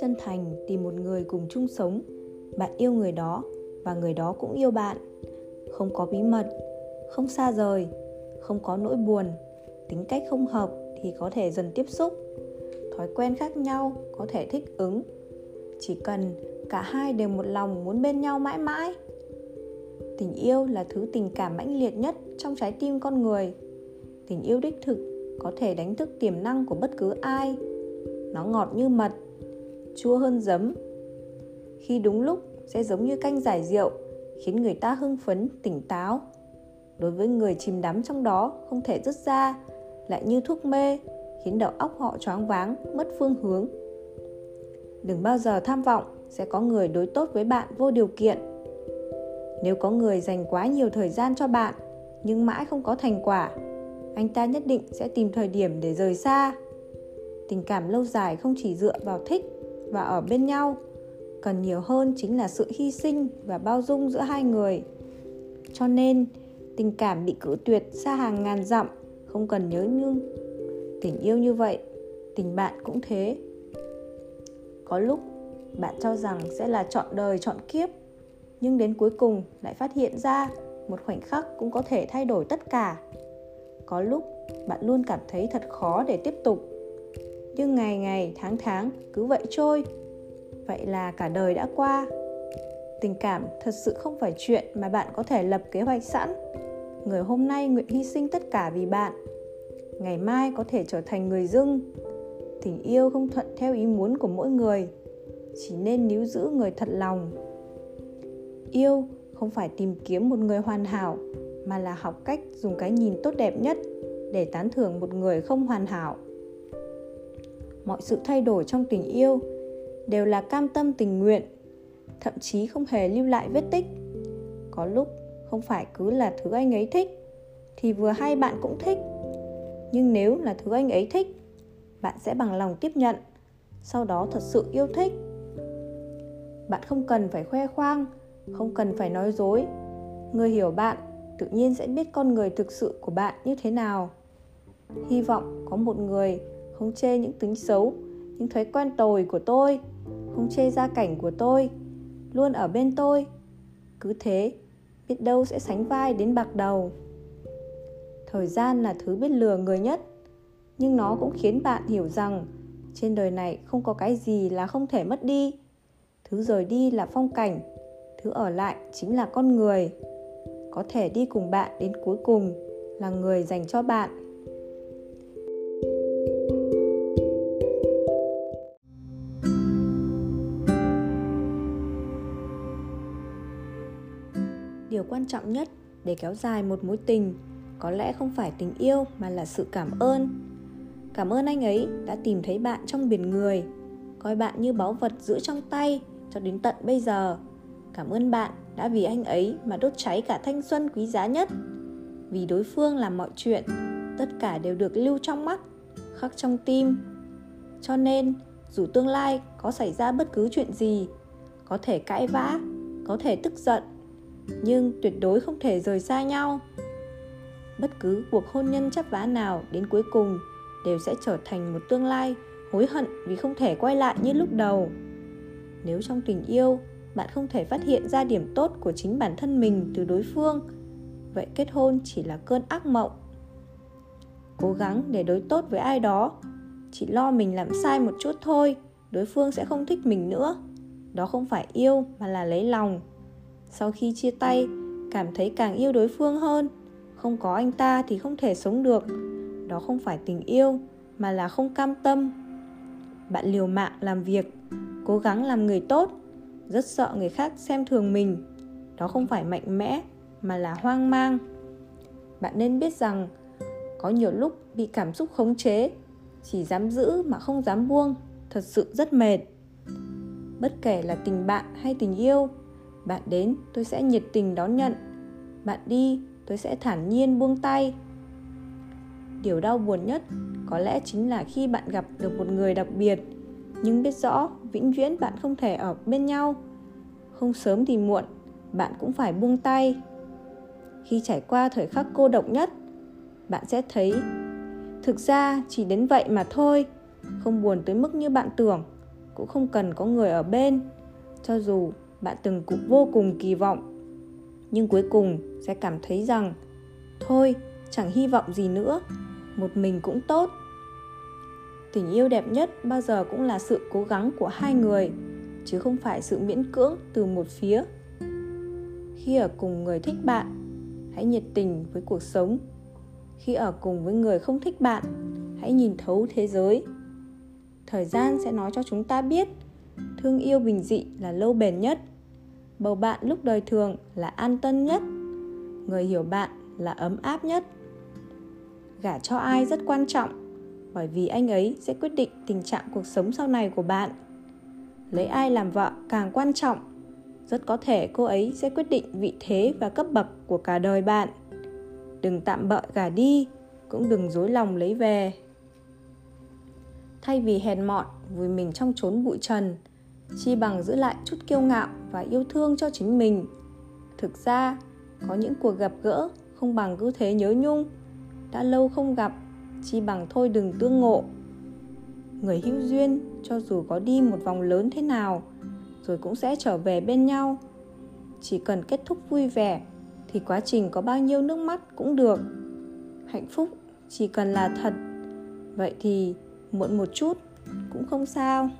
chân thành tìm một người cùng chung sống. Bạn yêu người đó và người đó cũng yêu bạn. Không có bí mật, không xa rời, không có nỗi buồn, tính cách không hợp thì có thể dần tiếp xúc. Thói quen khác nhau có thể thích ứng. Chỉ cần cả hai đều một lòng muốn bên nhau mãi mãi. Tình yêu là thứ tình cảm mãnh liệt nhất trong trái tim con người. Tình yêu đích thực có thể đánh thức tiềm năng của bất cứ ai. Nó ngọt như mật chua hơn giấm. Khi đúng lúc sẽ giống như canh giải rượu, khiến người ta hưng phấn, tỉnh táo. Đối với người chìm đắm trong đó, không thể dứt ra, lại như thuốc mê, khiến đầu óc họ choáng váng, mất phương hướng. Đừng bao giờ tham vọng, sẽ có người đối tốt với bạn vô điều kiện. Nếu có người dành quá nhiều thời gian cho bạn, nhưng mãi không có thành quả, anh ta nhất định sẽ tìm thời điểm để rời xa. Tình cảm lâu dài không chỉ dựa vào thích và ở bên nhau. Cần nhiều hơn chính là sự hy sinh và bao dung giữa hai người. Cho nên, tình cảm bị cử tuyệt xa hàng ngàn dặm, không cần nhớ nhung. Tình yêu như vậy, tình bạn cũng thế. Có lúc, bạn cho rằng sẽ là chọn đời chọn kiếp, nhưng đến cuối cùng lại phát hiện ra một khoảnh khắc cũng có thể thay đổi tất cả. Có lúc, bạn luôn cảm thấy thật khó để tiếp tục nhưng ngày ngày, tháng tháng, cứ vậy trôi. Vậy là cả đời đã qua. Tình cảm thật sự không phải chuyện mà bạn có thể lập kế hoạch sẵn. Người hôm nay nguyện hy sinh tất cả vì bạn. Ngày mai có thể trở thành người dưng. Tình yêu không thuận theo ý muốn của mỗi người. Chỉ nên níu giữ người thật lòng. Yêu không phải tìm kiếm một người hoàn hảo, mà là học cách dùng cái nhìn tốt đẹp nhất để tán thưởng một người không hoàn hảo mọi sự thay đổi trong tình yêu đều là cam tâm tình nguyện, thậm chí không hề lưu lại vết tích. Có lúc không phải cứ là thứ anh ấy thích thì vừa hay bạn cũng thích, nhưng nếu là thứ anh ấy thích, bạn sẽ bằng lòng tiếp nhận, sau đó thật sự yêu thích. Bạn không cần phải khoe khoang, không cần phải nói dối. Người hiểu bạn tự nhiên sẽ biết con người thực sự của bạn như thế nào. Hy vọng có một người không chê những tính xấu, những thói quen tồi của tôi. Không chê gia cảnh của tôi, luôn ở bên tôi. Cứ thế, biết đâu sẽ sánh vai đến bạc đầu. Thời gian là thứ biết lừa người nhất, nhưng nó cũng khiến bạn hiểu rằng trên đời này không có cái gì là không thể mất đi. Thứ rời đi là phong cảnh, thứ ở lại chính là con người. Có thể đi cùng bạn đến cuối cùng là người dành cho bạn. Điều quan trọng nhất để kéo dài một mối tình, có lẽ không phải tình yêu mà là sự cảm ơn. Cảm ơn anh ấy đã tìm thấy bạn trong biển người, coi bạn như báu vật giữ trong tay cho đến tận bây giờ. Cảm ơn bạn đã vì anh ấy mà đốt cháy cả thanh xuân quý giá nhất. Vì đối phương làm mọi chuyện, tất cả đều được lưu trong mắt, khắc trong tim. Cho nên, dù tương lai có xảy ra bất cứ chuyện gì, có thể cãi vã, có thể tức giận nhưng tuyệt đối không thể rời xa nhau. Bất cứ cuộc hôn nhân chấp vá nào đến cuối cùng đều sẽ trở thành một tương lai hối hận vì không thể quay lại như lúc đầu. Nếu trong tình yêu bạn không thể phát hiện ra điểm tốt của chính bản thân mình từ đối phương, vậy kết hôn chỉ là cơn ác mộng. Cố gắng để đối tốt với ai đó, chỉ lo mình làm sai một chút thôi, đối phương sẽ không thích mình nữa. Đó không phải yêu mà là lấy lòng sau khi chia tay, cảm thấy càng yêu đối phương hơn. Không có anh ta thì không thể sống được. Đó không phải tình yêu, mà là không cam tâm. Bạn liều mạng làm việc, cố gắng làm người tốt, rất sợ người khác xem thường mình. Đó không phải mạnh mẽ, mà là hoang mang. Bạn nên biết rằng, có nhiều lúc bị cảm xúc khống chế, chỉ dám giữ mà không dám buông, thật sự rất mệt. Bất kể là tình bạn hay tình yêu bạn đến, tôi sẽ nhiệt tình đón nhận. Bạn đi, tôi sẽ thản nhiên buông tay. Điều đau buồn nhất có lẽ chính là khi bạn gặp được một người đặc biệt, nhưng biết rõ vĩnh viễn bạn không thể ở bên nhau. Không sớm thì muộn, bạn cũng phải buông tay. Khi trải qua thời khắc cô độc nhất, bạn sẽ thấy, thực ra chỉ đến vậy mà thôi, không buồn tới mức như bạn tưởng, cũng không cần có người ở bên. Cho dù bạn từng cũng vô cùng kỳ vọng. Nhưng cuối cùng sẽ cảm thấy rằng, thôi, chẳng hy vọng gì nữa, một mình cũng tốt. Tình yêu đẹp nhất bao giờ cũng là sự cố gắng của hai người, chứ không phải sự miễn cưỡng từ một phía. Khi ở cùng người thích bạn, hãy nhiệt tình với cuộc sống. Khi ở cùng với người không thích bạn, hãy nhìn thấu thế giới. Thời gian sẽ nói cho chúng ta biết, thương yêu bình dị là lâu bền nhất bầu bạn lúc đời thường là an tân nhất. Người hiểu bạn là ấm áp nhất. Gả cho ai rất quan trọng, bởi vì anh ấy sẽ quyết định tình trạng cuộc sống sau này của bạn. Lấy ai làm vợ càng quan trọng, rất có thể cô ấy sẽ quyết định vị thế và cấp bậc của cả đời bạn. Đừng tạm bợ gả đi, cũng đừng dối lòng lấy về. Thay vì hèn mọn vùi mình trong chốn bụi trần chi bằng giữ lại chút kiêu ngạo và yêu thương cho chính mình. Thực ra, có những cuộc gặp gỡ không bằng cứ thế nhớ nhung. Đã lâu không gặp, chi bằng thôi đừng tương ngộ. Người hữu duyên, cho dù có đi một vòng lớn thế nào, rồi cũng sẽ trở về bên nhau. Chỉ cần kết thúc vui vẻ, thì quá trình có bao nhiêu nước mắt cũng được. Hạnh phúc chỉ cần là thật. Vậy thì muộn một chút cũng không sao.